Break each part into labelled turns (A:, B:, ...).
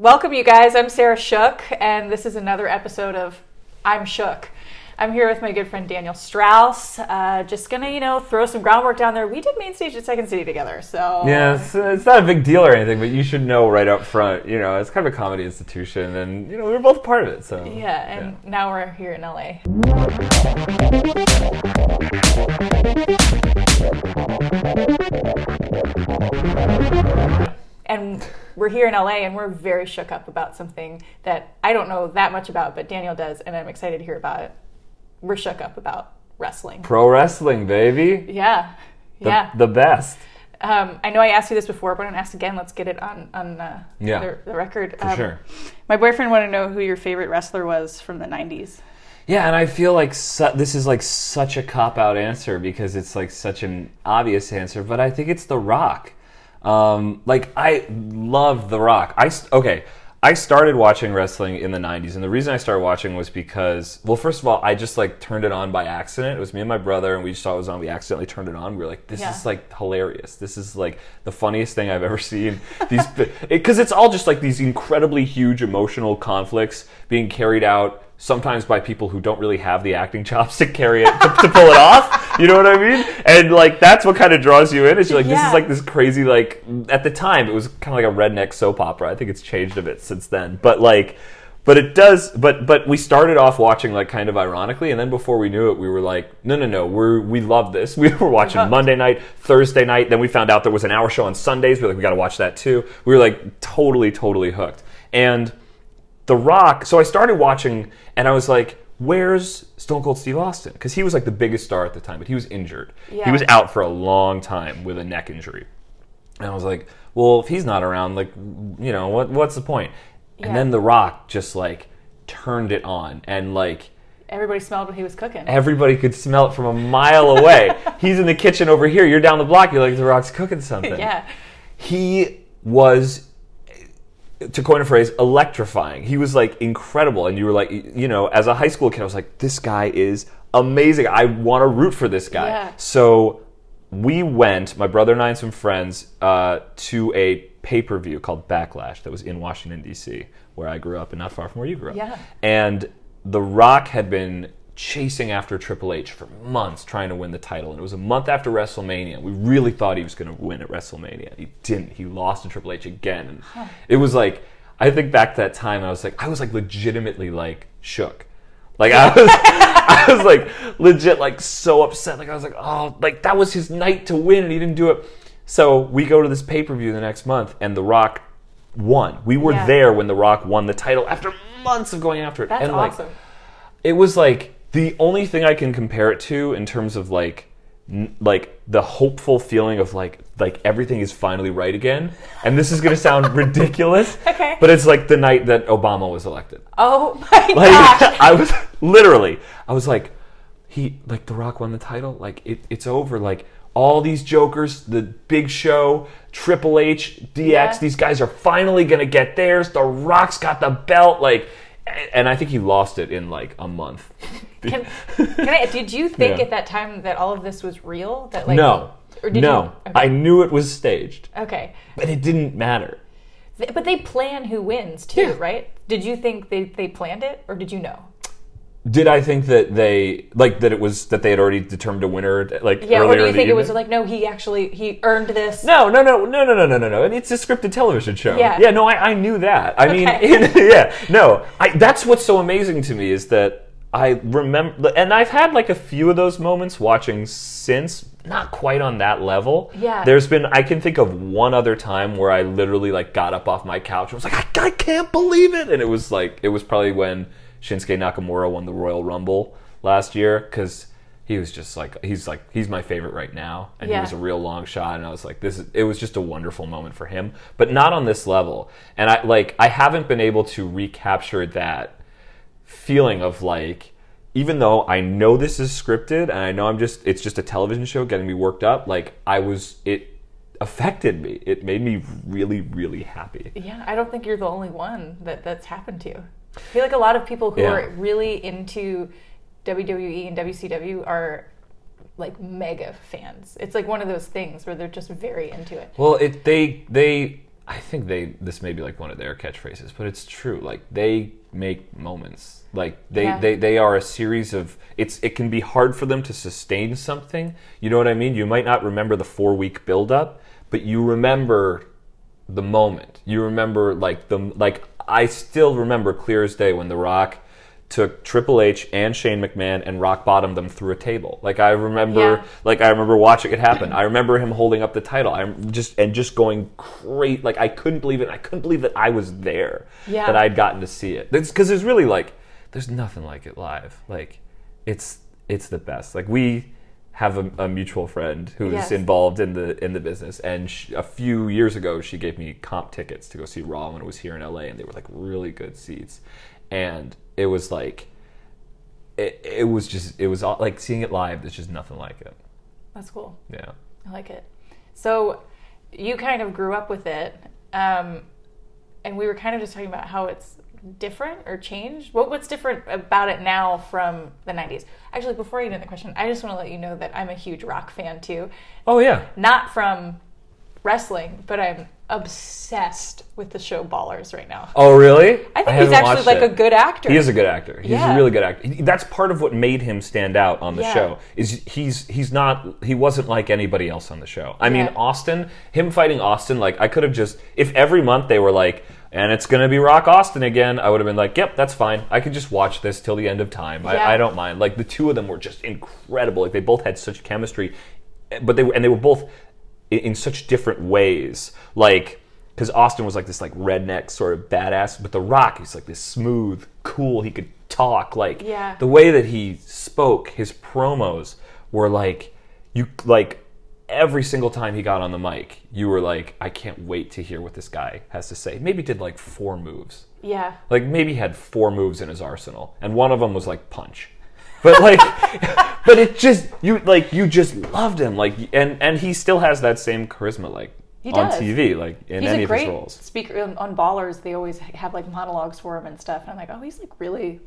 A: welcome you guys. I'm Sarah Shook, and this is another episode of I'm Shook. I'm here with my good friend Daniel Strauss. Uh, just gonna, you know, throw some groundwork down there. We did main stage at Second City together, so
B: Yeah, it's, it's not a big deal or anything, but you should know right up front. You know, it's kind of a comedy institution, and you know we were both part of it. So
A: Yeah, and now we're here in LA. And we're here in LA and we're very shook up about something that I don't know that much about, but Daniel does, and I'm excited to hear about it. We're shook up about wrestling.
B: pro wrestling, baby,
A: Yeah.
B: the,
A: yeah.
B: the best.
A: Um, I know I asked you this before, but I'm gonna ask again. Let's get it on on uh,
B: Yeah.
A: the, the record.
B: For
A: Um,
B: sure.
A: My boyfriend wanted to know who your favorite wrestler was from the '90s.
B: Yeah, and I feel like su- this is like such a cop out answer because it's like such an obvious answer, but I think it's The Rock. Um, like I love The Rock. I okay. I started watching wrestling in the 90s, and the reason I started watching was because, well, first of all, I just like turned it on by accident. It was me and my brother, and we just saw it was on. We accidentally turned it on. We were like, "This
A: Yeah.
B: is like hilarious. This is like the funniest thing I've ever seen." These because it's all just like these incredibly huge emotional conflicts being carried out sometimes by people who don't really have the acting chops to carry it to, to pull it off. You know what I mean? And like that's what kind of draws you in. It's like this is like this crazy like at the time it was kind of like a redneck soap opera. I think it's changed a bit since then, but like. But it does. But but we started off watching like kind of ironically, and then before we knew it, we were like, no, no, no, we're we love this. We were watching. Monday night, Thursday night. Then we found out there was an hour show on Sundays. We were like, we got to watch that too. We were like totally, totally hooked. And the Rock. So I started watching, and I was like, "Where's Stone Cold Steve Austin?" Because he was like the biggest star at the time, but he was injured.
A: Yeah.
B: He was out for a long time with a neck injury. And I was like, "Well, if he's not around, like, you know, what what's the point?"
A: Yeah.
B: And then The Rock just like turned it on, and like
A: Everybody smelled what he was cooking.
B: everybody could smell it from a mile away. he's in the kitchen over here. You're down the block. You're like, "The Rock's cooking something."
A: yeah,
B: he was to coin a phrase electrifying he was like incredible and you were like you know as a high school kid i was like this guy is amazing i want to root for this guy
A: Yeah.
B: so we went my brother and i and some friends uh, to a pay-per-view called backlash that was in washington d.c where i grew up and not far from where you grew up
A: Yeah.
B: and the rock had been chasing after Triple H for months trying to win the title. And it was a month after WrestleMania. We really thought he was going to win at WrestleMania. He didn't. He lost to Triple H again. And it was like, I think back to that time, I was like, I was like legitimately like shook. Like I was, I was like legit like so upset. Like I was like, oh, like that was his night to win, and he didn't do it. So we go to this pay per view the next month, and The Rock won. We were
A: Yeah.
B: there when The Rock won the title after months of going after it.
A: that's
B: and like,
A: awesome.
B: it was like the only thing I can compare it to in terms of like n- like the hopeful feeling of like like everything is finally right again. And this is going to sound ridiculous,
A: Okay.
B: but it's like the night that Obama was elected.
A: oh my
B: Like
A: gosh!
B: I was literally I was like he like The Rock won the title, like it, it's over like all these jokers, the big show, Triple H, DX,
A: Yeah.
B: these guys are finally gonna get theirs. The Rock's got the belt, like, and I think he lost it in like a month.
A: Can, can I? Did you think
B: Yeah.
A: at that time that all of this was real? That like
B: no,
A: or did
B: no,
A: you? Okay.
B: I knew it was staged,
A: okay.
B: but it didn't matter.
A: Th- But they plan who wins too,
B: Yeah.
A: right? Did you think they, they planned it, or did you know?
B: Did I think that they like that it was that they had already determined a winner like
A: Yeah,
B: earlier
A: or do you think it was like no, he actually he earned this?
B: No, no, no, no, no, no, no, no, no. It's a scripted television show.
A: Yeah.
B: Yeah, no, I, I knew that. I mean,
A: Okay.
B: in- yeah, no. I, that's what's so amazing to me is that I remember, and I've had like a few of those moments watching since, not quite on that level.
A: Yeah.
B: There's been, I can think of one other time where I literally like got up off my couch and was like, I, I can't believe it. And it was like, it was probably when Shinsuke Nakamura won the Royal Rumble last year because he was just like he's like he's my favorite right now and
A: Yeah.
B: he was a real long shot and I was like this is it was just a wonderful moment for him but not on this level and I like I haven't been able to recapture that feeling of like even though I know this is scripted and I know I'm just it's just a television show getting me worked up like I was it affected me it made me really really happy
A: Yeah, I don't think you're the only one that that's happened to. I feel like a lot of people who
B: Yeah.
A: are really into WWE and WCW are like mega fans. It's like one of those things where they're just very into it.
B: Well, it they they I think they this may be like one of their catchphrases, but it's true. Like they make moments. Like they,
A: Yeah.
B: they they are a series of it's it can be hard for them to sustain something. You know what I mean? You might not remember the 4 week build up, but you remember the moment. You remember like the like I still remember clear as day when The Rock took Triple H and Shane McMahon and rock bottomed them through a table. Like I remember
A: Yeah.
B: like I remember watching it happen. I remember him holding up the title. I'm just and just going great. Like I couldn't believe it. I couldn't believe that I was there.
A: Yeah.
B: That I'd gotten to see it. Because there's really like there's nothing like it live. Like it's it's the best. Like we have a, a mutual friend who's
A: Yes.
B: involved in the in the business, and sh a few years ago she gave me comp tickets to go see Raw when it was here in LA, and they were like really good seats, and it was like. It, it was just it was all, like seeing it live. There's just nothing like it.
A: That's cool.
B: Yeah.
A: I like it. So you kind of grew up with it, um, and we were kind of just talking about how it's different or changed. What what's different about it now from the '90s? Actually, before I get into the question, I just want to let you know that I'm a huge rock fan too.
B: Oh yeah.
A: Not from wrestling, but I'm obsessed with the show Ballers right now.
B: Oh really?
A: I think he's actually like
B: it.
A: a good actor.
B: He is a good actor. He's
A: Yeah.
B: a really good actor. He- That's part of what made him stand out on the
A: Yeah.
B: show. Is he's he's not he wasn't like anybody else on the show. I mean, Austin, him fighting Austin, like I could have just if every month they were like, and it's gonna be Rock Austin again, I would have been like, yep, that's fine. I could just watch this till the end of time.
A: Yeah.
B: I, I don't mind. Like the two of them were just incredible. Like they both had such chemistry, eh, but they were and they were both in, such different ways. Like because Austin was like this like redneck sort of badass, but The Rock he's like this smooth, cool. He could talk like
A: Yeah.
B: the way that he spoke. His promos were like you like every single time he got on the mic, you were like, I can't wait to hear what this guy has to say. Maybe did like four moves.
A: yeah.
B: Like maybe he had four moves in his arsenal, and one of them was like punch. But like, but it just you like you just loved him like, and and he still has that same charisma like
A: He
B: on
A: does.
B: TV like in
A: He's
B: any
A: a
B: of his roles.
A: speaker on- on Ballers. They always have like monologues for him and stuff. And I'm like, oh, he's like really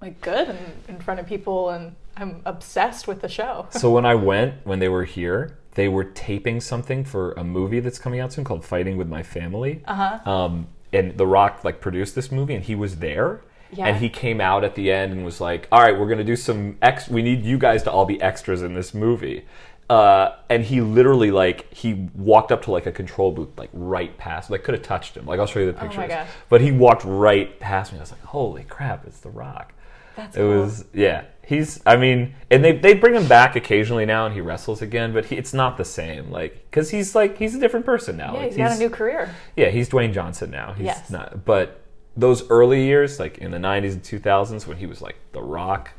A: like good in, in front of people, and I'm obsessed with the show.
B: So when I went when they were here, they were taping something for a movie that's coming out soon called Fighting with My Family.
A: Uh-huh.
B: Um, and The Rock like produced this movie, and he was there.
A: Yeah.
B: And he came out at the end and was like, "All right, we're gonna do some ex. We need you guys to all be extras in this movie." Uh, and he literally like he walked up to like a control booth like right past like could have touched him like I'll show you the
A: Oh my
B: pictures
A: gosh.
B: but he walked right past me I was like holy crap it's the rock
A: That's
B: it
A: cool.
B: was yeah. He's I mean, and they they bring him back occasionally now, and he wrestles again, but he, it's not the same. Like because he's like he's a different person now.
A: yeah,
B: Like,
A: he's got a new career.
B: yeah. He's Dwayne Johnson now. He's
A: Yes.
B: not. But those early years, like in the '90s and 2000s, when he was like The Rock,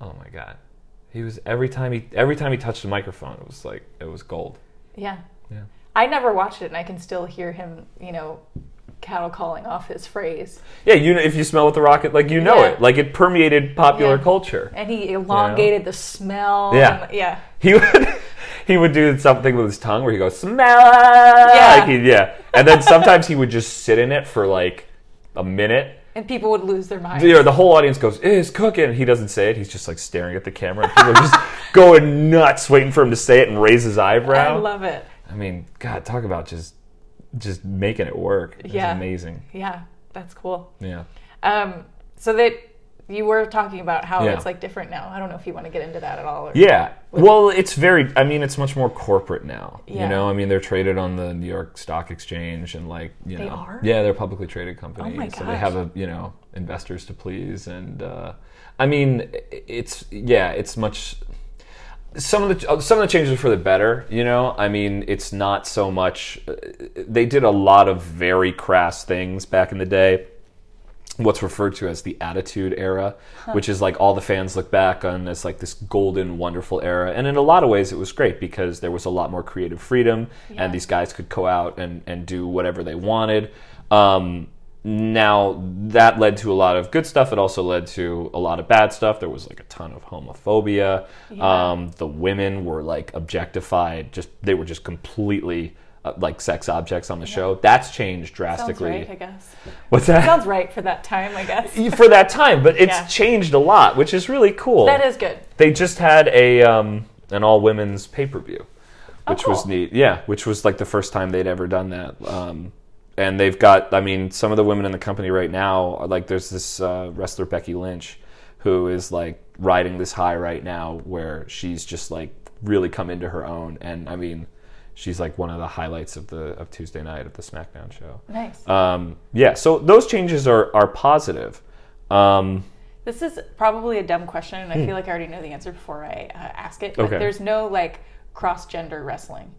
B: oh my god, he was every time he every time he touched the microphone, it was like it was gold.
A: Yeah.
B: Yeah.
A: I never watched it, and I can still hear him, you know, cattle calling off his phrase.
B: Yeah, you know, if you smell with the rocket, like you know
A: Yeah.
B: it, like it permeated popular
A: Yeah.
B: culture.
A: And he elongated the smell.
B: Yeah.
A: and- yeah.
B: He would he would do something with his tongue where he goes smell
A: Yeah.
B: like he, yeah, and then sometimes he would just sit in it for like a minute.
A: And people would lose their minds.
B: Know, the whole audience goes, "Is cooking." And he doesn't say it. He's just like staring at the camera, and people are just going nuts, waiting for him to say it and raise his eyebrow.
A: I love it.
B: I mean, God, talk about just just making it work. It's
A: Yeah.
B: amazing.
A: Yeah, that's cool.
B: Yeah.
A: Um, so that you were talking about how
B: Yeah.
A: it's like different now. I don't know if you want to get into that at all. Or,
B: Yeah. Well, it's very. I mean, it's much more corporate now.
A: Yeah.
B: You know, I mean, they're traded on the New York Stock Exchange, and like, you
A: They
B: know,
A: are?
B: yeah, they're a publicly traded company,
A: Oh my
B: so they have a you know investors to please, and uh, I mean, it's yeah, it's much. Some of the some of the changes are for the better. You know, I mean, it's not so much. uh, They did a lot of very crass things back in the day what's referred to as the attitude era which is like all the fans look back on as like this golden wonderful era. And in a lot of ways it was great because there was a lot more creative freedom
A: Yeah.
B: and these guys could go out and, and do whatever they wanted. Um, now that led to a lot of good stuff. It also led to a lot of bad stuff. There was like a ton of homophobia.
A: Yeah.
B: um, the women were like objectified. Just they were just completely uh, like sex objects on the show that's changed drastically.
A: Sounds right, I guess.
B: what's that
A: Sounds right for that time, I guess.
B: for that time, but it's
A: Yeah.
B: changed a lot, which is really cool.
A: That is good.
B: They just had a um, an all women's pay per view,
A: Oh,
B: which was neat. Yeah, which was like the first time they'd ever done that. Um, and they've got. I mean, some of the women in the company right now, like there's this uh, wrestler Becky Lynch, who is like riding this high right now, where she's just like really come into her own, and I mean, she's like one of the highlights of the of Tuesday night of the SmackDown show.
A: Nice.
B: Um, yeah, so those changes are are positive. Um,
A: This is probably a dumb question, and I feel like I already know the answer before I uh, ask it. But
B: Hmm. Okay.
A: there's no like cross gender wrestling.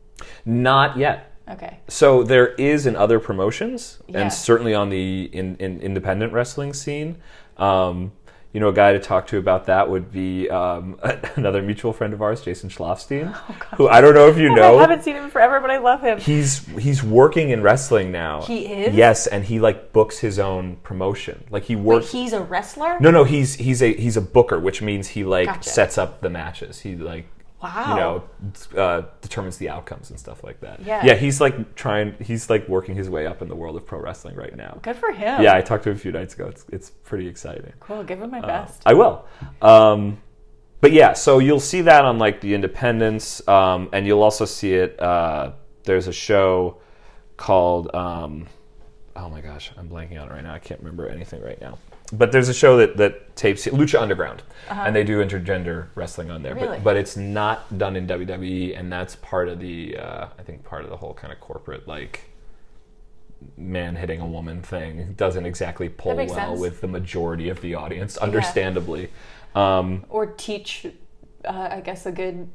B: not yet.
A: Okay.
B: So there is in other promotions,
A: Yeah.
B: and certainly on the in, in independent wrestling scene. Um, you know, a guy to talk to about that would be um, another mutual friend of ours, Jason Schlafstein, who I don't know if you know.
A: I haven't seen him forever, but I love him.
B: He's he's working in wrestling now.
A: He is?
B: Yes, and he like books his own promotion. Like he
A: Wait,
B: works.
A: he's a wrestler.
B: no, no, he's he's a he's a booker, which means he like
A: Gotcha.
B: sets up the matches. He like
A: Wow.
B: you know uh, determines the outcomes and stuff like that.
A: Yeah.
B: yeah. He's like trying. He's like working his way up in the world of pro wrestling right now.
A: Good for him.
B: Yeah, I talked to him a few nights ago. It's it's pretty exciting.
A: Cool. Give him my
B: Uh,
A: best.
B: I will. Um, but yeah, so you'll see that on like the Independents, um, and you'll also see it. Uh, there's a show called. Um, oh my gosh, I'm blanking on it right now. I can't remember anything right now. But there's a show that, that tapes Lucha Underground, and they do intergender wrestling on there.
A: Uh-huh. Really?
B: But but it's not done in WWE, and that's part of the uh, I think part of the whole kind of corporate like man hitting a woman thing. Doesn't exactly pull well
A: sense.
B: with the majority of the audience, understandably. Um,
A: or teach, uh, I guess, a good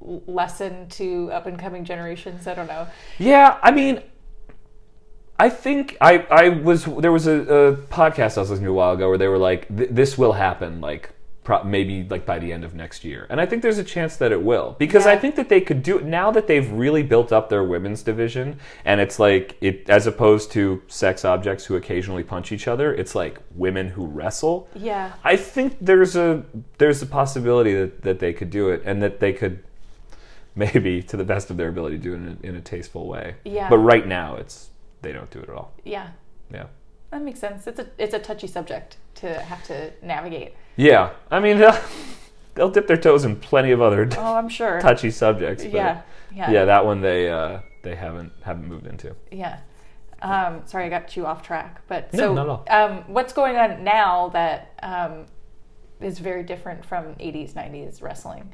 A: lesson to up and coming generations. I don't know.
B: Yeah, I mean, I think I I was there was a, a podcast I was listening to a while ago where they were like, "Th- "This will happen," like pro- maybe like by the end of next year, and I think there's a chance that it will because I think that they could do it now that they've really built up their women's division, and it's like it as opposed to sex objects who occasionally punch each other, it's like women who wrestle.
A: Yeah.
B: I think there's a there's a possibility that, that they could do it and that they could maybe to the best of their ability do it in a, in a tasteful way.
A: Yeah.
B: But right now it's they don't do it at all.
A: Yeah.
B: Yeah.
A: That makes sense. It's a it's a touchy subject to have to navigate.
B: Yeah. I mean they'll, they'll dip their toes in plenty of other
A: Oh, I'm sure.
B: touchy subjects. But
A: Yeah. Yeah.
B: Yeah, that one they uh, they haven't haven't moved into.
A: Yeah. Um, sorry, I got you off track. But
B: No,
A: so,
B: all.
A: Um, what's going on now that um, is very different from 80s, 90s wrestling?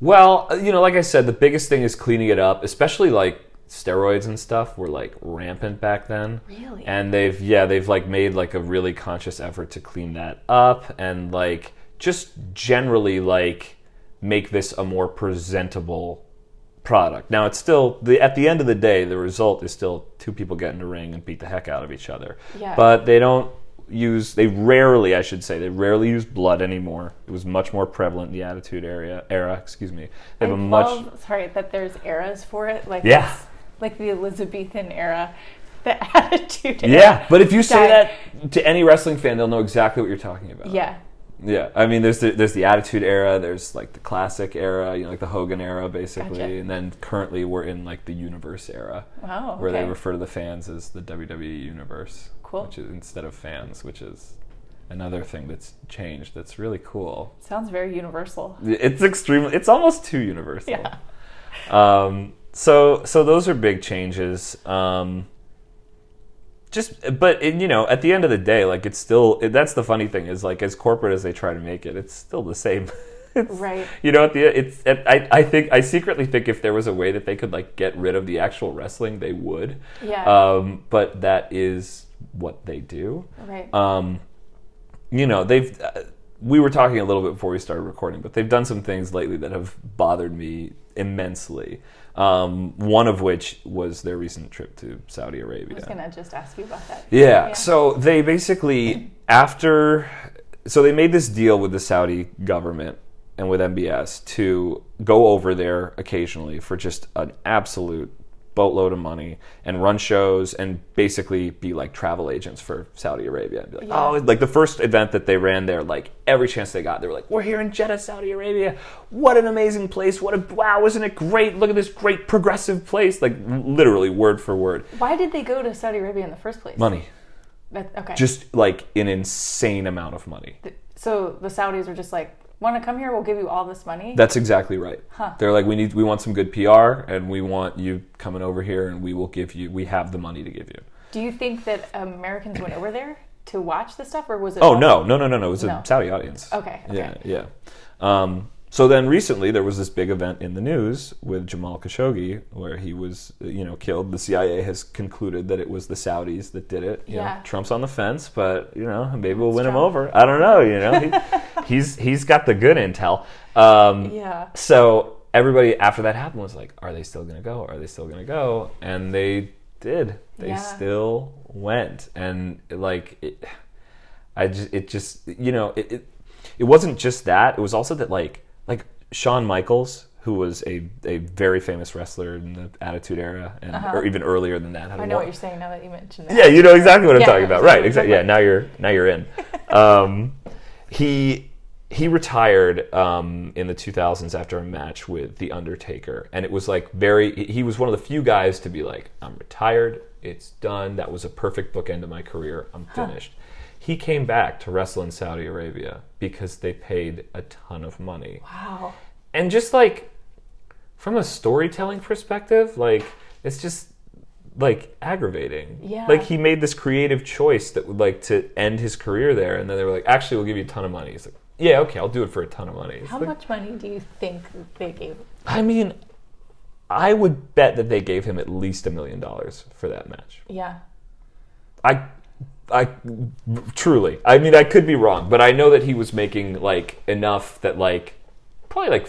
B: Well, uh, you know, like I said, the biggest thing is cleaning it up, especially like steroids and stuff were like rampant back then.
A: Really?
B: And they've yeah, they've like made like a really conscious effort to clean that up and like just generally like make this a more presentable product. Now it's still the at the end of the day the result is still two people get in the ring and beat the heck out of each other.
A: Yeah.
B: But they don't use they rarely I should say they rarely use blood anymore. It was much more prevalent in the attitude area era, excuse me. They
A: I
B: have a much
A: sorry, that there's eras for it. Like
B: Yeah.
A: Like the Elizabethan era, the Attitude Era.
B: Yeah, but if you say
A: Guy-
B: that to any wrestling fan, they'll know exactly what you're talking about.
A: Yeah.
B: Yeah, I mean, there's the, there's the Attitude Era, there's like the Classic Era, you know, like the Hogan Era, basically,
A: Gotcha.
B: and then currently we're in like the Universe Era,
A: Wow.
B: where they refer to the fans as the WWE Universe,
A: Cool.
B: which is instead of fans, which is another thing that's changed. That's really cool.
A: Sounds very universal.
B: It's extremely, it's almost too universal.
A: Yeah.
B: Um, so so those are big changes. Um, just but it, you know at the end of the day like it's still it, that's the funny thing is like as corporate as they try to make it it's still the same
A: Right.
B: you know at the it's at, I, I think i secretly think if there was a way that they could like get rid of the actual wrestling they would
A: Yeah.
B: um, but that is what they do
A: right.
B: um, you know they've uh, we were talking a little bit before we started recording but they've done some things lately that have bothered me immensely um, one of which was their recent trip to saudi arabia
A: I was gonna just ask you about that.
B: yeah, so they basically after so they made this deal with the Saudi government and with MBS to go over there occasionally for just an absolute boatload of money and run shows and basically be like travel agents for Saudi Arabia and be like,
A: Yeah.
B: oh, like the first event that they ran there, like every chance they got, they were like, we're here in Jeddah, Saudi Arabia. What an amazing place! What a wow! Isn't it great? Look at this great progressive place. Like literally word for word,
A: Why did they go to Saudi Arabia in the first place?
B: money
A: That, okay.
B: just like an insane amount of money.
A: So the Saudis were just like, Want to come here? We'll give you all this money.
B: That's exactly right.
A: Huh.
B: They're like, we need, we want some good PR, and we want you coming over here, and we will give you, we have the money to give you.
A: Do you think that Americans went over there to watch the stuff, or was it?
B: Oh no, no, no, no, no! It was
A: No.
B: a Saudi audience.
A: Okay, okay.
B: Yeah, yeah. Um, so then recently there was this big event in the news with Jamal Khashoggi where he was, you know, killed. The CIA has concluded that it was the Saudis that did it. You know,
A: Yeah.
B: Trump's on the fence, but you know, maybe we'll win him over. I don't know. You know, he, he's he's got the good intel. Um,
A: Yeah.
B: so everybody after that happened was like, "Are they still going to go? Are they still going to go?" And they did. They
A: Yeah.
B: still went, and like, it, I just, it just, you know, it, it, it wasn't just that. It was also that like Shawn Michaels, who was a a very famous wrestler in the Attitude Era, and or even earlier than that.
A: Uh-huh. I know what you're saying now that you mentioned that.
B: yeah, you know exactly what I'm
A: Yeah,
B: talking about. Right, exactly. Yeah, now you're now you're in. Um, he he retired um, in the 2000s after a match with the Undertaker, and it was like very. he- He was one of the few guys to be like, "I'm retired. It's done. That was a perfect bookend of my career. I'm finished." He came back to wrestle in Saudi Arabia because they paid a ton of money
A: Wow.
B: and just like from a storytelling perspective like it's just like aggravating
A: Yeah.
B: like he made this creative choice that would like to end his career there and then they were like actually we'll give you a ton of money he's like yeah okay i'll do it for a ton of money It's
A: How
B: like-
A: much money do you think they gave?
B: i mean i would bet that they gave him at least a million dollars for that match
A: Yeah.
B: I, I truly. I mean, I could be wrong, but I know that he was making like enough that like probably like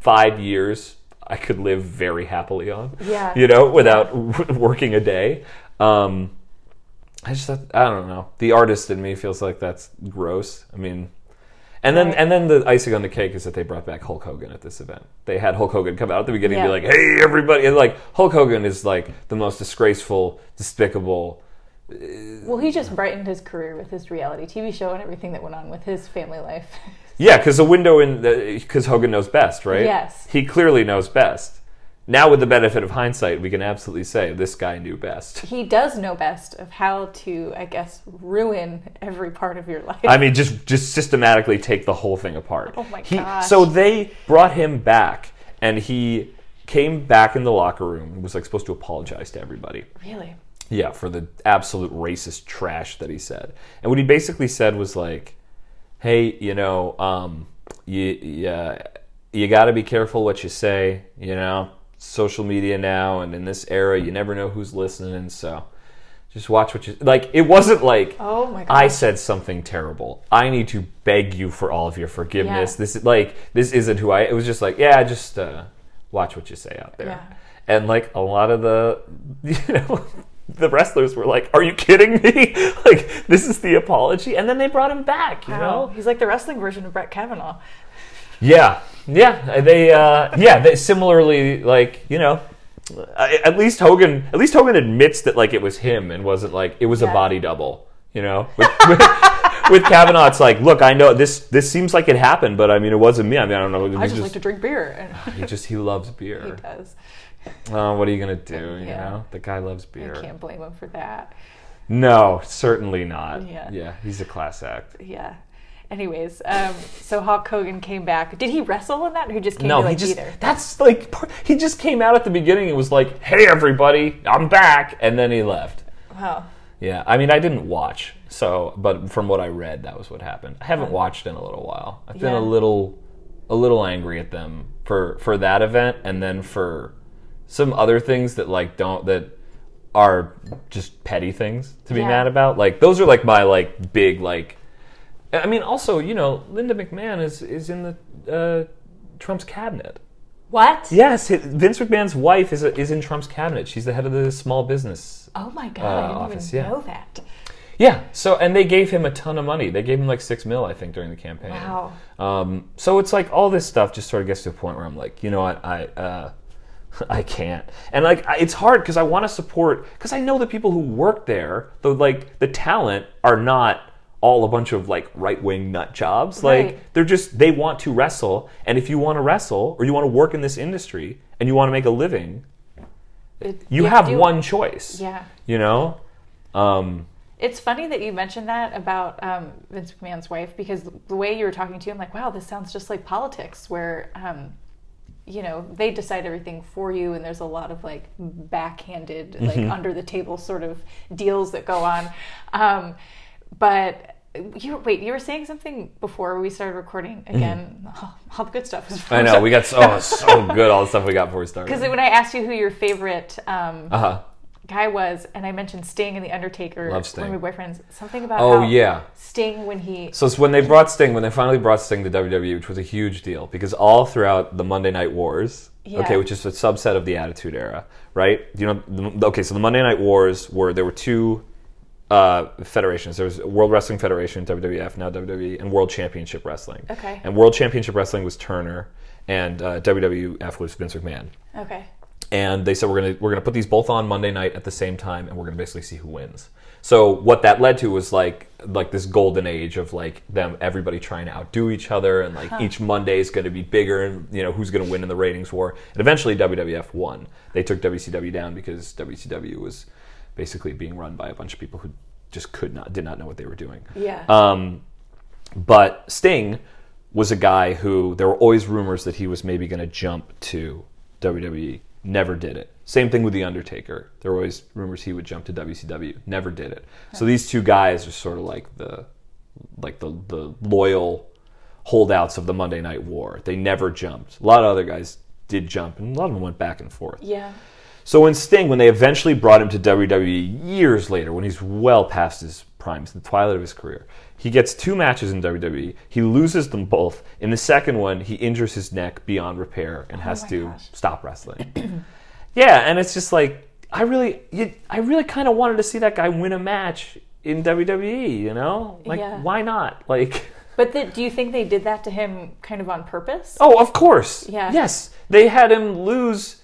B: five years I could live very happily on.
A: Yeah.
B: You know, without working a day. Um, I just thought, I don't know. The artist in me feels like that's gross. I mean. And then,
A: Right.
B: and then the icing on the cake is that they brought back Hulk Hogan at this event. They had Hulk Hogan come out at the beginning and be like, "Hey, everybody!" And like Hulk Hogan is like the most disgraceful, despicable, Uh,
A: well, he just brightened his career with his reality TV show and everything that went on with his family life.
B: Yeah, because the window in because Hogan knows best, right?
A: Yes.
B: He clearly knows best. Now, with the benefit of hindsight, we can absolutely say this guy knew best.
A: he does know best of how to, I guess, ruin every part of your life.
B: I mean, just just systematically take the whole thing apart.
A: Oh my
B: He-
A: gosh.
B: So they brought him back, and he came back in the locker room and was like supposed to apologize to everybody.
A: really?
B: Yeah, for the absolute racist trash that he said. And what he basically said was like, "Hey, you know, um, you you, you got to be careful what you say. You know, social media now and in this era, you never know who's listening. So just watch what you like." It wasn't like,
A: Oh my
B: I said something terrible. I need to beg you for all of your forgiveness.
A: Yeah.
B: This is like this isn't who I. It was just like, yeah, just uh, watch what you say out there.
A: Yeah.
B: And like a lot of the, you know, the wrestlers were like, "Are you kidding me? like this is the apology?" And then they brought him back. You
A: Wow.
B: know?
A: He's like the wrestling version of Brett Kavanaugh.
B: Yeah, yeah. They, uh, yeah. They similarly like you know. At least Hogan, at least Hogan admits that like it was him and wasn't like it was a body double. You know, with, with, with Kavanaugh, it's like, look, I know this. This seems like it happened, but I mean, it wasn't me. I mean, I don't know.
A: I
B: was
A: just, like to drink beer.
B: He just he loves beer.
A: he does.
B: Oh, what are you gonna do? You
A: Yeah.
B: know, the guy loves beer.
A: I can't blame him for that.
B: No, certainly not.
A: Yeah.
B: yeah, he's a class act.
A: Yeah. Anyways, um, so Hulk Hogan came back. Did he wrestle in that, or he just came
B: No,
A: to like
B: he just
A: either?
B: that's like he just came out at the beginning and was like, "Hey, everybody, I'm back," and then he left.
A: Wow.
B: Yeah, I mean, I didn't watch, so but from what I read, that was what happened. I haven't watched in a little while. I've been
A: Yeah.
B: a little, a little angry at them for for that event, and then for some other things that like don't that are just petty things to be
A: Yeah.
B: mad about. Like those are like my like big like. I mean, also you know, Linda McMahon is is in the uh, Trump's cabinet.
A: What?
B: Yes, Vince McMahon's wife is is in Trump's cabinet. She's the head of the small business
A: Oh my god!
B: Uh,
A: I didn't
B: office,
A: even
B: yeah.
A: know that.
B: yeah. So and they gave him a ton of money. They gave him like six mil, I think, during the campaign.
A: Wow.
B: Um, so it's like all this stuff just sort of gets to a point where I'm like, you know what, I uh, I can't. And like it's hard because I want to support because I know the people who work there, the like the talent are not all a bunch of like right wing nut jobs. Like
A: Right.
B: they're just they want to wrestle, and if you want to wrestle or you want to work in this industry and you want to make a living,
A: It-
B: you
A: to
B: have
A: do-
B: one choice
A: Yeah.
B: you know um
A: It's funny that you mentioned that about um, Vince McMahon's wife because the way you were talking to him, like, wow, this sounds just like politics, where um, you know they decide everything for you, and there's a lot of like backhanded, like under the table sort of deals that go on. Um, but you wait, you were saying something before we started recording again. all, all the good stuff is.
B: I know we got so oh, so good all the stuff we got before we started.
A: because when I asked you who your favorite um,
B: uh huh.
A: Guy was, and I mentioned Sting and the Undertaker,
B: Love Sting.
A: one of my boyfriends, something about
B: Oh yeah.
A: Sting when he
B: So it's when they brought Sting, when they finally brought Sting to WWE, which was a huge deal because all throughout the Monday Night Wars,
A: Yeah.
B: okay, which is a subset of the Attitude Era, right? You know, the, okay, so the Monday Night Wars were there were two uh, federations. There was World Wrestling Federation, WWF, now WWE, and World Championship Wrestling.
A: Okay.
B: And World Championship Wrestling was Turner, and uh, WWF was Vince McMahon.
A: okay,
B: and they said we're gonna we're gonna put these both on Monday night at the same time, and we're gonna basically see who wins. So what that led to was like like this golden age of like them everybody trying to outdo each other, and like each Monday is going to be bigger, and you know who's going to win in the ratings war. And eventually WWF won. They took WCW down because WCW was basically being run by a bunch of people who just could not did not know what they were doing.
A: yeah,
B: Um, but Sting was a guy who there were always rumors that he was maybe going to jump to WWE. Never did it. Same thing with The Undertaker. There were always rumors he would jump to WCW. Never did it. So these two guys are sort of like the like the the loyal holdouts of the Monday Night War. They never jumped. A lot of other guys did jump, and a lot of them went back and forth.
A: yeah,
B: So when Sting, when they eventually brought him to WWE years later, when he's well past his prime, the twilight of his career, he gets two matches in WWE. He loses them both. In the second one, he injures his neck beyond repair and has
A: oh
B: to
A: gosh.
B: stop wrestling. yeah, and it's just like I really, I really kind of wanted to see that guy win a match in WWE. You know, like
A: Yeah.
B: why not? Like.
A: but the, do you think they did that to him kind of on purpose?
B: Oh, of course.
A: Yeah.
B: Yes, they had him lose.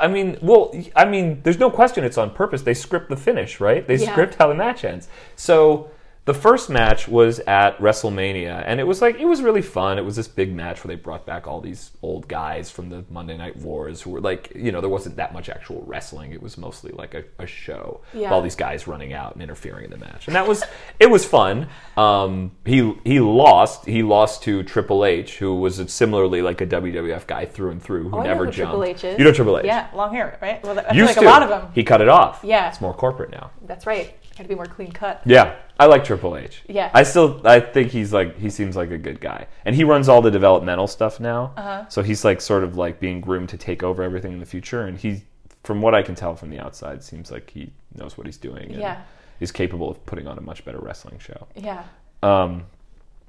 B: I mean, well, I mean, there's no question it's on purpose. They script the finish, right? They
A: Yeah.
B: script how the match ends. So the first match was at WrestleMania, and it was like it was really fun. It was this big match where they brought back all these old guys from the Monday Night Wars who were like, you know, there wasn't that much actual wrestling. It was mostly like a, a show.
A: Yeah.
B: All these guys running out and interfering in the match, and that was it was fun. Um, he he lost. He lost to Triple H, who was similarly like a WWF guy through and through, who
A: Oh, I know
B: never jumped.
A: Triple H is.
B: You know Triple H?
A: Yeah, long hair, right? Well, I
B: Used
A: like
B: to.
A: a lot of them.
B: He cut it off.
A: Yeah.
B: it's more corporate now.
A: That's right. Got to be more clean cut.
B: Yeah, I like Triple H.
A: Yeah.
B: I still I think he's like he seems like a good guy, and he runs all the developmental stuff now.
A: Uh-huh.
B: So he's like sort of like being groomed to take over everything in the future, and he, from what I can tell from the outside, seems like he knows what he's doing. And
A: Yeah.
B: is capable of putting on a much better wrestling show.
A: Yeah.
B: Um,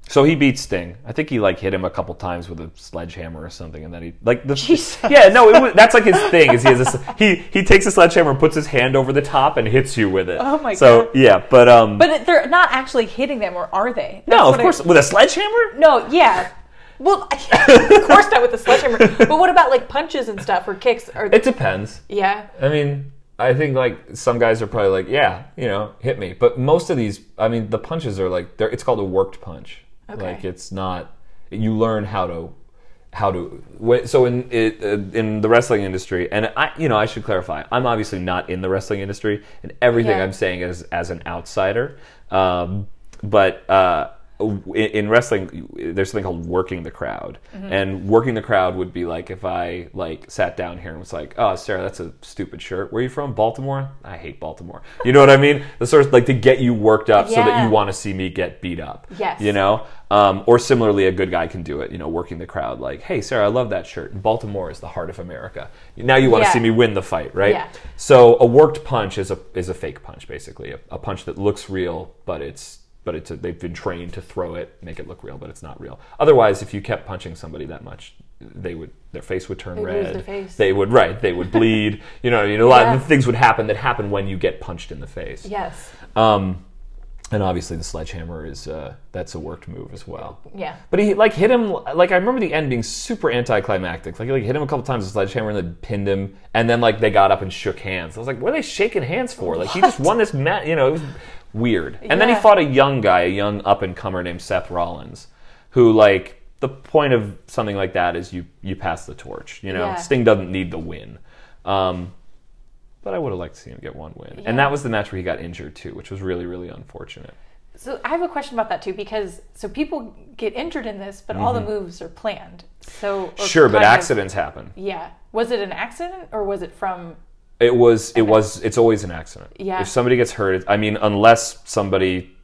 B: so he beat Sting. I think he like hit him a couple times with a sledgehammer or something, and then he like the
A: Jesus.
B: yeah no it was, that's like his thing is he has this he he takes a sledgehammer and puts his hand over the top and hits you with it.
A: Oh my
B: so,
A: God.
B: So yeah, but um
A: But they're not actually hitting them, or are they? That's
B: no of
A: what I-
B: course with a sledgehammer.
A: No, yeah. Well, of course not with a sledgehammer. But what about like punches and stuff or kicks? Or
B: It depends.
A: yeah,
B: I mean, I think like some guys are probably like, yeah, you know, hit me. But most of these, I mean, the punches are like, they're, it's called a worked punch.
A: Okay.
B: Like it's not. You learn how to, how to. So in it, uh, in the wrestling industry, and I, you know, I should clarify, I'm obviously not in the wrestling industry, and everything
A: Yeah.
B: I'm saying is as an outsider. Um, but uh, in, in wrestling, there's something called working the crowd,
A: Mm-hmm.
B: and working the crowd would be like if I like sat down here and was like, "Oh, Sarah, that's a stupid shirt. Where are you from? Baltimore? I hate Baltimore." You know what I mean? The sort of like to get you worked up so that you want to see me get beat up.
A: Yes.
B: You know, um, or similarly, a good guy can do it. You know, working the crowd like, "Hey, Sarah, I love that shirt. And Baltimore is the heart of America. Now you want to
A: Yeah.
B: see me win the fight, right?"
A: Yeah.
B: So a worked punch is a is a fake punch, basically, a, a punch that looks real, but it's but it's a, they've been trained to throw it, make it look real, but it's not real. Otherwise, if you kept punching somebody that much, they would their face would turn
A: They'd
B: red. They would right. They would bleed. you know, you know, a lot of things would happen that happen when you get punched in the face.
A: yes,
B: Um, and obviously the sledgehammer is uh, that's a worked move as well.
A: yeah,
B: But he like hit him like I remember the end being super anticlimactic. Like he like hit him a couple times with a sledgehammer and then pinned him, and then like they got up and shook hands. I was like, what are they shaking hands for? Like he just won this match. You know, it was weird. And then he fought a young guy, a young up and comer named Seth Rollins, who like the point of something like that is you you pass the torch. You know,
A: Yeah.
B: Sting doesn't need the win. Um, but I would have liked to see him get one win.
A: Yeah.
B: And that was the match where he got injured too, which was really really unfortunate.
A: So I have a question about that too, because so people get injured in this, but all the moves are planned. So
B: Mm-hmm. Sure, but
A: kind of-
B: accidents happen.
A: yeah, was it an accident or was it from?
B: It was. It was. It's always an accident.
A: Yeah.
B: If somebody gets hurt, I mean, unless somebody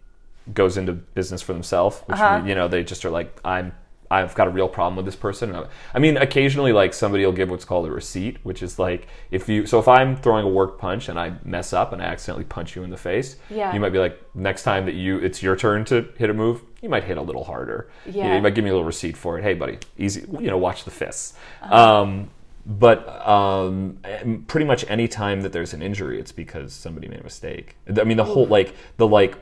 B: goes into business for themselves, which
A: Uh-huh.
B: you know they just are like, I'm. I've got a real problem with this person. I mean, occasionally, like somebody will give what's called a receipt, which is like if you. So if I'm throwing a work punch and I mess up and I accidentally punch you in the face,
A: Yeah.
B: you might be like, next time that you, it's your turn to hit a move, you might hit a little harder. You, know,
A: Yeah.
B: you might give me a little receipt for it. Hey, buddy, easy. You know, watch the fists.
A: Uh-huh.
B: Um, but um, pretty much any time that there's an injury, it's because somebody made a mistake. I mean, the whole like the like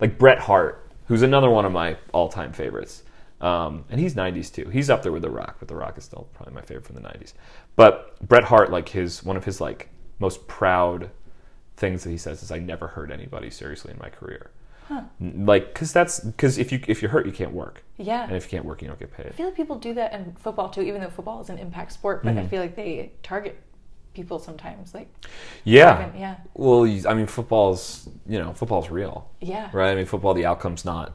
B: like Bret Hart, who's another one of my all-time favorites, um, and he's '90s too. He's up there with The Rock, but The Rock is still probably my favorite from the '90s. But Bret Hart, like his one of his like most proud things that he says is, "I never hurt anybody seriously in my career." N- Like, because that's because if you if you're hurt, you can't work,
A: Yeah,
B: and if you can't work, you don't get paid.
A: I feel like people do that in football too, even though football is an impact sport. But
B: Mm-hmm.
A: I feel like they target people sometimes. Like,
B: Yeah.
A: Yeah.
B: Well, I mean, football's you know football's real,
A: yeah,
B: right? I mean, football the outcome's not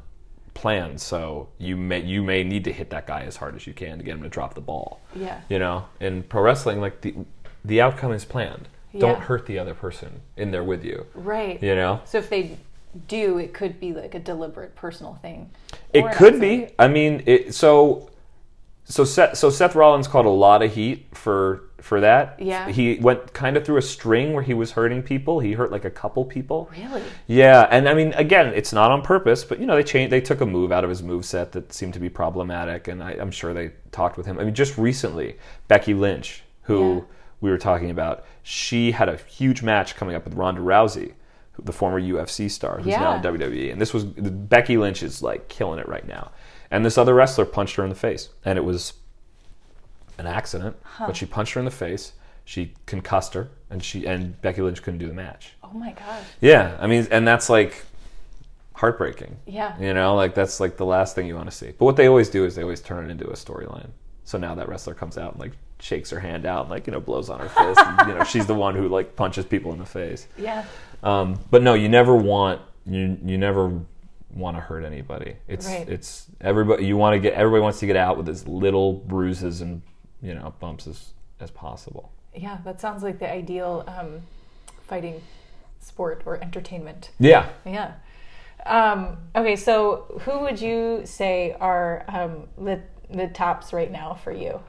B: planned, so you may you may need to hit that guy as hard as you can to get him to drop the ball.
A: yeah,
B: You know, in pro wrestling, like the the outcome is planned.
A: Yeah.
B: Don't hurt the other person in there with you.
A: right.
B: You know,
A: So if they do, it could be like a deliberate personal thing.
B: it could be. I mean, it so. So Seth, so Seth Rollins caught a lot of heat for for that.
A: Yeah.
B: He went kind of through a string where he was hurting people. He hurt like a couple people.
A: Really?
B: Yeah, and I mean, again, it's not on purpose, but you know, they changed. They took a move out of his move set that seemed to be problematic, and I, I'm sure they talked with him. I mean, just recently, Becky Lynch, who
A: Yeah.
B: we were talking about, she had a huge match coming up with Ronda Rousey, the former UFC star, who's now in WWE, and this was Becky Lynch is like killing it right now, and this other wrestler punched her in the face, and it was an accident, but she punched her in the face. She concussed her, and she and Becky Lynch couldn't do the match.
A: Oh my god.
B: Yeah, I mean, and that's like heartbreaking.
A: Yeah.
B: You know, like that's like the last thing you want to see. But what they always do is they always turn it into a storyline. So now that wrestler comes out and like shakes her hand out and like you know blows on her fist. and, you know, she's the one who like punches people in the face.
A: Yeah.
B: Um, but no, you never want you you never want to hurt anybody. It's
A: Right.
B: it's everybody you want to get everybody wants to get out with as little bruises and you know bumps as as possible.
A: Yeah. That sounds like the ideal um, fighting sport or entertainment.
B: Yeah.
A: Yeah. Um, okay, so who would you say are um, the the tops right now for you?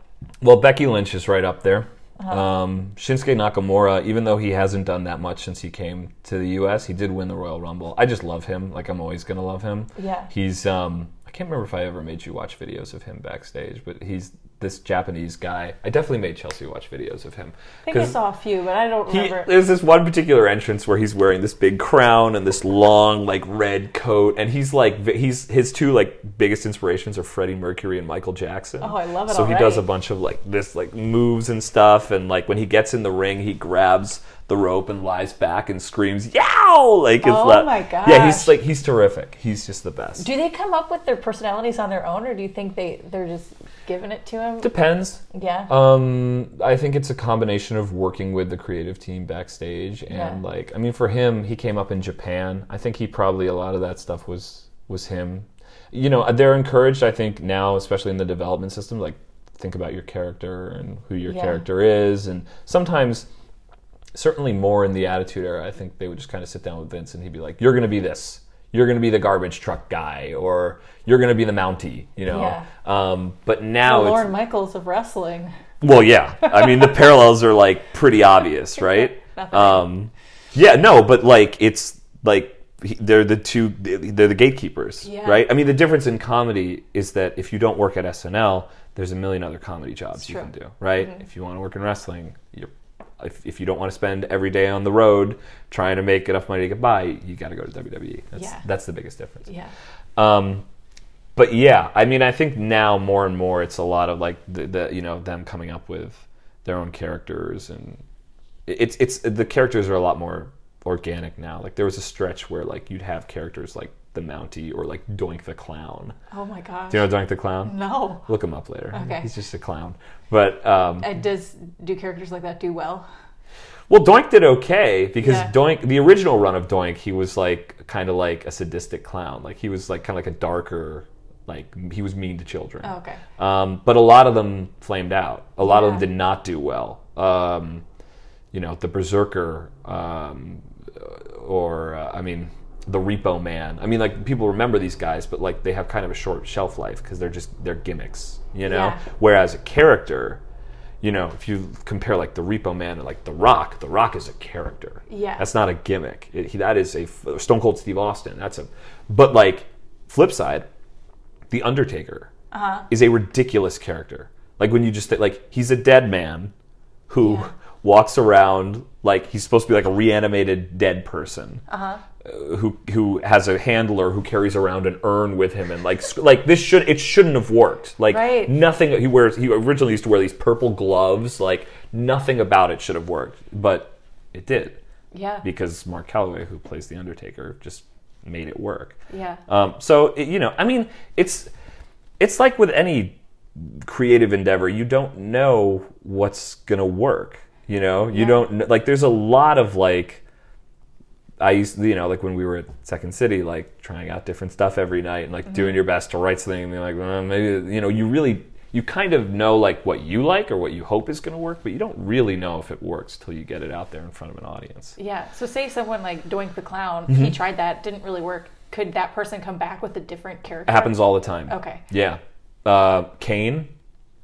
B: Well, Becky Lynch is right up there.
A: Uh-huh.
B: Um, Shinsuke Nakamura, even though he hasn't done that much since he came to the U.S., he did win the Royal Rumble. I just love him. Like I'm always gonna love him.
A: Yeah.
B: He's. Um, I can't remember if I ever made you watch videos of him backstage, but he's this Japanese guy. I definitely made Chelsea watch videos of him.
A: I think I saw a few, but I don't
B: he,
A: remember.
B: there's this one particular entrance where he's wearing this big crown and this long like red coat, and he's like he's his two like biggest inspirations are Freddie Mercury and Michael Jackson.
A: Oh, I love it
B: So he does a bunch of like this like moves and stuff, and like when he gets in the ring, he grabs the rope and lies back and screams "Yow!" Like
A: Oh my god
B: yeah, he's like he's terrific. He's just the best.
A: do they come up with their personalities on their own, or do you think they they're just giving it to him?
B: Depends.
A: Yeah.
B: Um, I think it's a combination of working with the creative team backstage and
A: Yeah.
B: like I mean for him he came up in Japan. I think he probably a lot of that stuff was was him. You know, they're encouraged I think now especially in the development system like think about your character and who your
A: Yeah.
B: character is and sometimes certainly more in the attitude era I think they would just kind of sit down with Vince and he'd be like you're going to be this. You're going to be the garbage truck guy or you're going to be the mountie, you know.
A: Yeah.
B: Um, but now
A: the Lorne Michaels of wrestling.
B: well, yeah. I mean, the parallels are like pretty obvious, right? Um, yeah, no, but like it's like they're the two, they're the gatekeepers,
A: Yeah.
B: right? I mean, the difference in comedy is that if you don't work at SNL, there's a million other comedy jobs you.
A: Mm-hmm.
B: can do, right? If you want to work in wrestling, you're, if, if you don't want to spend every day on the road trying to make enough money to get by, you got to go to WWE. That's,
A: Yeah.
B: that's the biggest difference.
A: Yeah.
B: Um, but yeah, I mean, I think now more and more it's a lot of like the, the you know them coming up with their own characters and it's it's the characters are a lot more organic now. Like there was a stretch where like you'd have characters like the Mountie or like Doink the Clown.
A: Oh my god!
B: Do you know Doink the Clown?
A: no.
B: Look him up later.
A: Okay.
B: He's just a clown. But um,
A: Uh, does do characters like that do well?
B: Well, Doink did okay because
A: Yeah.
B: Doink, the original run of Doink, he was like kind of like a sadistic clown. Like he was like kind of like a darker, like he was mean to children.
A: Oh, okay.
B: Um, but a lot of them flamed out. A lot of them did not do well. Um, you know, the Berzerker, um, or uh, I mean, the Repo Man. I mean, like people remember these guys, but like they have kind of a short shelf life because they're just they're gimmicks. You know,
A: Yeah.
B: whereas a character. You know, if you compare like the Repo Man and like The Rock, The Rock is a character.
A: Yeah.
B: that's not a gimmick. It, he, that is a Stone Cold Steve Austin. That's a, but like flip side, The Undertaker
A: Uh-huh.
B: is a ridiculous character. Like when you just like he's a dead man who
A: Yeah.
B: walks around like he's supposed to be like a reanimated dead person. Uh-huh. Who who has a handler who carries around an urn with him and like like this should it shouldn't have worked like
A: Right.
B: nothing he wears he originally used to wear these purple gloves like nothing about it should have worked but it did
A: Yeah.
B: because Mark Calaway who plays the Undertaker just made it work
A: Yeah.
B: um, so it, you know, I mean, it's it's like with any creative endeavor, you don't know what's gonna work. You know, you
A: Yeah.
B: don't like. There's a lot of like. I used, you know, like when we were at Second City, like trying out different stuff every night and like
A: Mm-hmm.
B: doing your best to write something and being like, well, maybe, you know, you really, you kind of know like what you like or what you hope is going to work, but you don't really know if it works till you get it out there in front of an audience.
A: Yeah. So say someone like Doink the Clown,
B: Mm-hmm.
A: he tried that, didn't really work. Could that person come back with a different character?
B: It happens all the time.
A: Okay.
B: Yeah. Uh, Kane,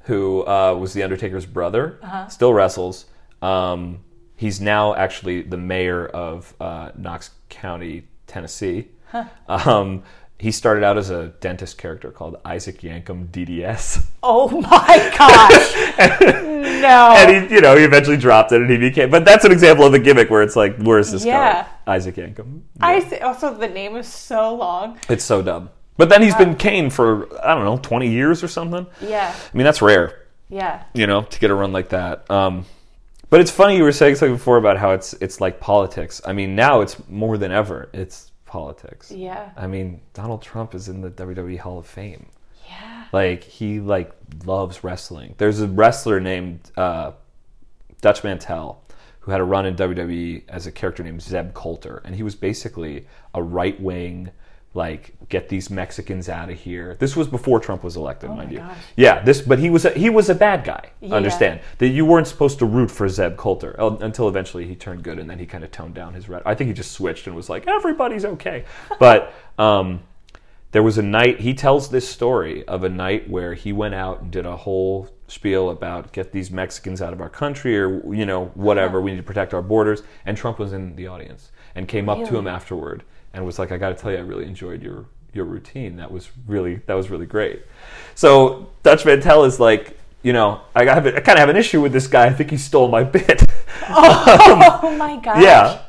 B: who uh, was the Undertaker's brother,
A: Uh-huh.
B: still wrestles. Um, he's now actually the mayor of uh, Knox County, Tennessee. Um, he started out as a dentist character called Isaac Yankem DDS.
A: Oh my gosh. no.
B: and he, you know, he eventually dropped it and he became. But that's an example of a gimmick where it's like, where's this
A: Yeah.
B: going? Isaac Yankem.
A: I see, also the name is so long.
B: It's so dumb. But then he's been Kane for, I don't know, 20 years or something.
A: Yeah.
B: I mean, that's rare.
A: Yeah.
B: you know, to get a run like that. Um, but it's funny you were saying something before about how it's it's like politics. I mean, now it's more than ever. It's politics.
A: Yeah.
B: I mean, Donald Trump is in the WWE Hall of Fame.
A: Yeah.
B: Like he like loves wrestling. There's a wrestler named uh, Dutch Mantell who had a run in WWE as a character named Zeb Colter, and he was basically a right wing. Like get these Mexicans out of here. This was before Trump was elected, mind you.
A: Oh gosh.
B: Yeah, this, but he was a, he was a bad guy.
A: Yeah.
B: Understand that you weren't supposed to root for Zeb Colter until eventually he turned good, and then he kind of toned down his red. I think he just switched and was like, everybody's okay. But um, there was a night he tells this story of a night where he went out and did a whole spiel about get these Mexicans out of our country or you know whatever we need to protect our borders and Trump was in the audience and came up to him afterward and was like I got to tell you I really enjoyed your your routine. That was really that was really great. So Dutch Mantell is like you know I, got, I kind of have an issue with this guy. I think he stole my bit.
A: Oh my gosh.
B: yeah.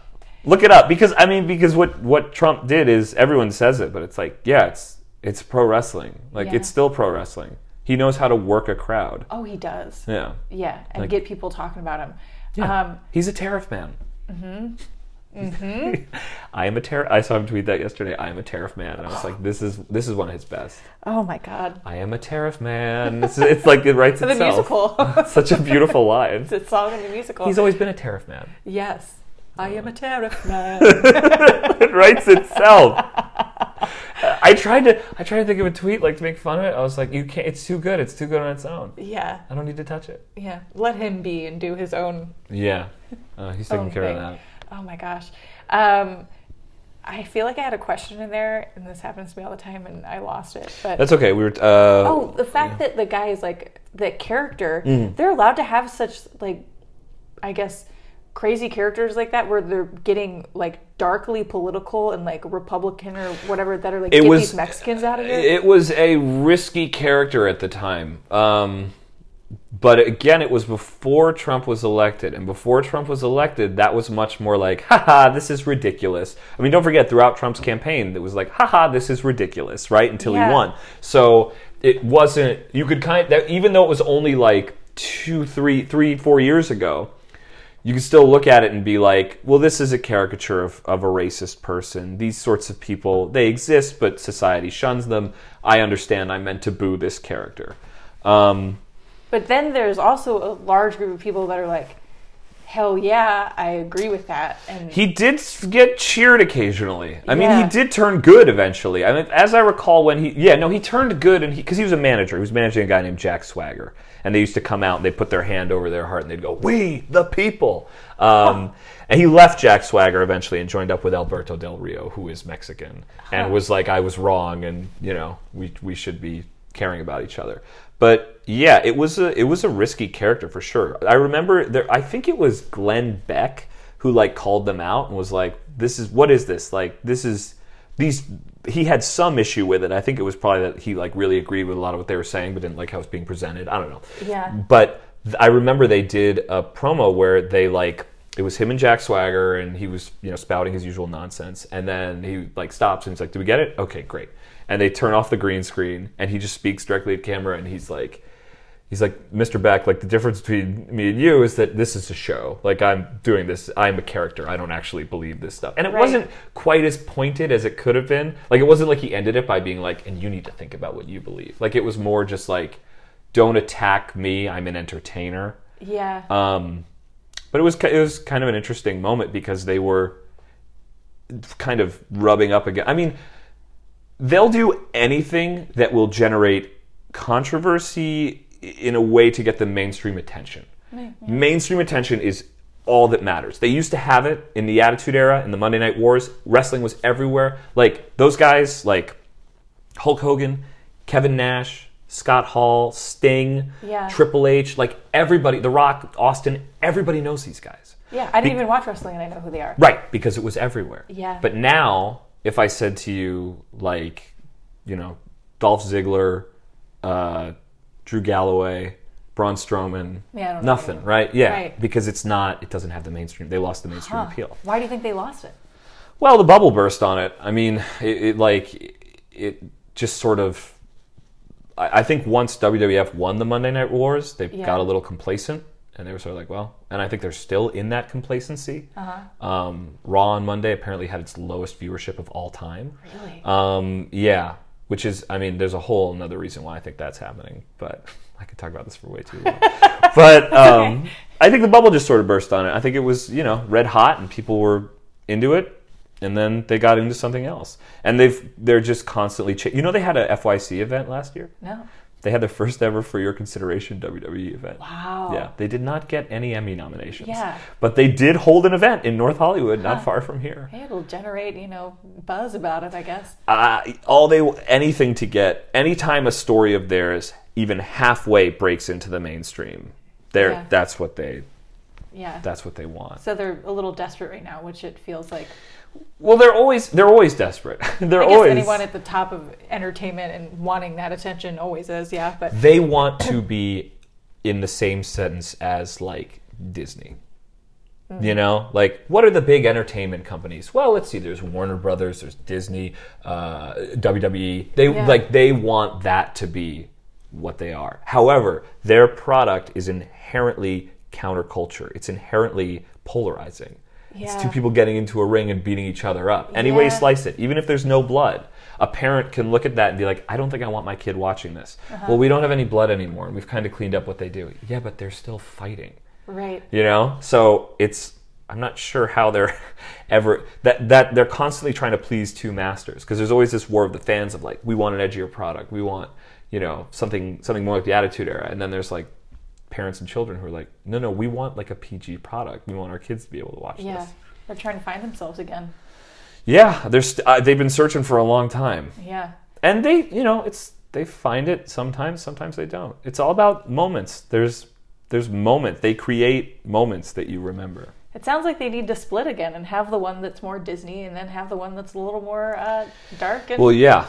B: Look it up because i mean because what what trump did is everyone says it but it's like yeah it's it's pro wrestling. Like
A: Yeah.
B: it's still pro wrestling. He knows how to work a crowd.
A: Oh, he does.
B: yeah.
A: Yeah, and
B: Like-
A: get people talking about him.
B: yeah.
A: Um,
B: he's a tariff man. Mm-hmm. i am a tariff i saw him tweet that yesterday i am a tariff man and i was like this is this is one of his best
A: oh my god.
B: i am a tariff man it's, it's like it writes
A: The
B: itself
A: musical.
B: Such a beautiful line
A: it's a song in the musical.
B: he's always been a tariff man
A: yes. I am a tariff man.
B: it writes itself. I tried to I tried to think of a tweet like to make fun of it. I was like, you can't. It's too good. It's too good on its own.
A: yeah.
B: I don't need to touch it.
A: Yeah. Let him be and do his own
B: Yeah, uh, he's taking care
A: thing.
B: of that.
A: Oh my gosh. Um, I feel like I had a question in there, and this happens to me all the time, and I lost it. But
B: That's okay. We were. Uh,
A: oh, the fact that the guy is like the character,
B: Mm-hmm.
A: they're allowed to have such like, I guess, crazy characters like that, where they're getting like darkly political and like Republican or whatever that are like
B: It
A: get
B: was-
A: these Mexicans out of here.
B: It was a risky character at the time. Um, but again, it was before Trump was elected. And before Trump was elected, that was much more like, haha, this is ridiculous. I mean, don't forget, throughout Trump's campaign, it was like, haha, this is ridiculous, right? Until
A: Yeah.
B: he won. So it wasn't, you could kind of, even though it was only like two, three, three, four years ago, you can still look at it and be like, well, this is a caricature of, of a racist person. These sorts of people, they exist, but society shuns them. I understand I meant to boo this character. Um,
A: But then there's also a large group of people that are like, hell yeah, I agree with that. And
B: He did get cheered occasionally. I mean, he did turn good eventually. I mean, as I recall, when he yeah no he turned good and he because he was a manager. He was managing a guy named Jack Swagger, and they used to come out and they put their hand over their heart and they'd go, "We the people." Um, And he left Jack Swagger eventually and joined up with Alberto Del Rio, who is Mexican, and was like, "I was wrong, and you know, we we should be caring about each other." But yeah, it was a it was a risky character for sure. I remember there. I think it was Glenn Beck who like called them out and was like, "This is what is this? Like this is these." He had some issue with it. I think it was probably that he like really agreed with a lot of what they were saying, but didn't like how it was being presented. I don't know.
A: Yeah.
B: But th- I remember they did a promo where they like it was him and Jack Swagger, and he was you know spouting his usual nonsense, and then he like stops and he's like, "Do we get it? Okay, great." And they turn off the green screen, and he just speaks directly to camera, and he's like, he's like, "Mr. Beck, like the difference between me and you is that this is a show. Like I'm doing this, I'm a character. I don't actually believe this stuff." And it
A: Right.
B: wasn't quite as pointed as it could have been. Like it wasn't like he ended it by being like, "And you need to think about what you believe." Like it was more just like, "Don't attack me. I'm an entertainer."
A: yeah.
B: Um, but it was it was kind of an interesting moment because they were kind of rubbing up again. I mean, they'll do anything that will generate controversy in a way to get the mainstream attention. Mainstream attention is all that matters. They used to have it in the Attitude Era, in the Monday Night Wars. Wrestling was everywhere. Like those guys, like Hulk Hogan, Kevin Nash, Scott Hall, Sting,
A: Yeah.
B: Triple H, like everybody, The Rock, Austin, everybody knows these guys.
A: yeah. I didn't
B: be-
A: even watch wrestling and I know who they are.
B: Right, because it was everywhere.
A: Yeah.
B: But now, if I said to you, like, you know, Dolph Ziggler, uh, Drew Galloway, Braun Strowman,
A: Yeah, I don't know
B: nothing, right? Yeah,
A: Right.
B: because it's not, it doesn't have the mainstream. They lost the mainstream
A: Huh.
B: appeal.
A: Why do you think they lost it?
B: Well, the bubble burst on it. I mean, it, it like it just sort of. I, I think once WWF won the Monday Night Wars, they
A: Yeah.
B: got a little complacent, and they were sort of like, well, and I think they're still in that complacency.
A: Uh-huh.
B: Um, Raw on Monday apparently had its lowest viewership of all time.
A: Really?
B: Um, yeah, which is, I mean, there's a whole another reason why I think that's happening, but I could talk about this for way too long. but um, I think the bubble just sort of burst on it. I think it was, you know, red hot and people were into it, and then they got into something else. And they've they're just constantly, cha- you know, they had a FYC event last year.
A: no.
B: They had their first ever for your consideration WWE event.
A: Wow.
B: Yeah, they did not get any Emmy nominations.
A: Yeah.
B: But they did hold an event in North Hollywood, not far from here.
A: Hey, it'll generate, you know, buzz about it, I guess.
B: uh, all they anything to get anytime a story of theirs even halfway breaks into the mainstream they're
A: Yeah.
B: that's what they
A: Yeah.
B: that's what they want
A: so they're a little desperate right now, which it feels like.
B: Well they're always they're always desperate they're
A: I guess
B: always
A: anyone at the top of entertainment and wanting that attention always is, yeah. But
B: they want to be in the same sentence as like disney
A: Mm.
B: You know, like what are the big entertainment companies? Well, let's see. There's Warner Brothers, there's Disney, uh, WWE. They
A: Yeah.
B: like they want that to be what they are. However, their product is inherently counterculture. It's inherently polarizing. It's two people getting into a ring and beating each other up. Any way you slice it, even if there's no blood. A parent can look at that and be like, I don't think I want my kid watching this.
A: Uh-huh.
B: Well, we don't have any blood anymore, and we've kind of cleaned up what they do. Yeah, but they're still fighting
A: right.
B: you know so it's i'm not sure how they're ever that that they're constantly trying to please two masters because there's always this war of the fans of like we want an edgier product we want you know something something more like the attitude era and then there's like parents and children who are like no no we want like a pg product we want our kids to be able to watch
A: Yeah.
B: this
A: They're trying to find themselves again.
B: yeah they're st- uh, they've been searching for a long time
A: Yeah.
B: and they you know it's they find it sometimes sometimes they don't it's all about moments there's there's moments they create moments that you remember
A: It sounds like they need to split again and have the one that's more Disney and then have the one that's a little more uh, dark and
B: well yeah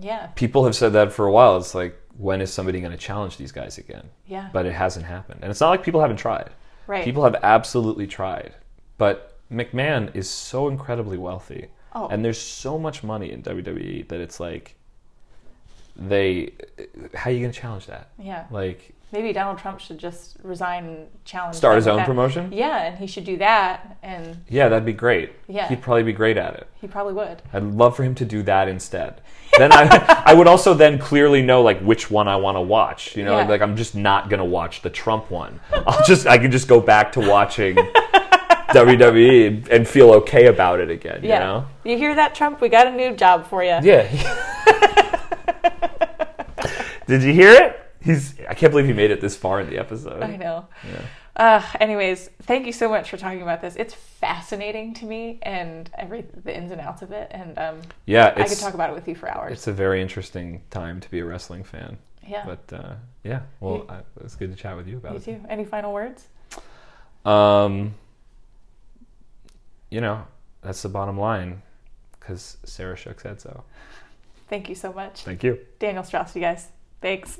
A: yeah,
B: people have said that for a while. It's like, when is somebody going to challenge these guys again?
A: yeah,
B: But it hasn't happened. And it's not like people haven't tried.
A: right.
B: People have absolutely tried. But McMahon is so incredibly wealthy.
A: Oh.
B: And there's so much money in WWE that it's like, they, how are you going to challenge that?
A: yeah,
B: Like,
A: maybe Donald Trump should just resign and challenge.
B: Start his own
A: that.
B: promotion?
A: Yeah, and he should do that, and
B: Yeah, that'd be great.
A: Yeah.
B: He'd probably be great at it.
A: he probably would.
B: I'd love for him to do that instead. Then I, I would also then clearly know like which one I want to watch. You know,
A: Yeah.
B: like I'm just not gonna watch the Trump one. I'll just I can just go back to watching WWE and feel okay about it again.
A: Yeah.
B: You know?
A: You hear that, Trump? We got a new job for you.
B: Yeah. Did you hear it? He's. I can't believe he made it this far in the episode.
A: I know.
B: Yeah.
A: Uh, anyways, thank you so much for talking about this. It's fascinating to me and every the ins and outs of it, and um,
B: Yeah,
A: I could talk about it with you for hours.
B: it's a very interesting time to be a wrestling fan.
A: Yeah,
B: But uh, yeah, well,
A: You-
B: I, it's good to chat with you about
A: me
B: it.
A: too. Any final words?
B: Um, you know, that's the bottom line because Sarah Shook said so.
A: Thank you so much,
B: Thank you.
A: Daniel Strauss. You guys, thanks.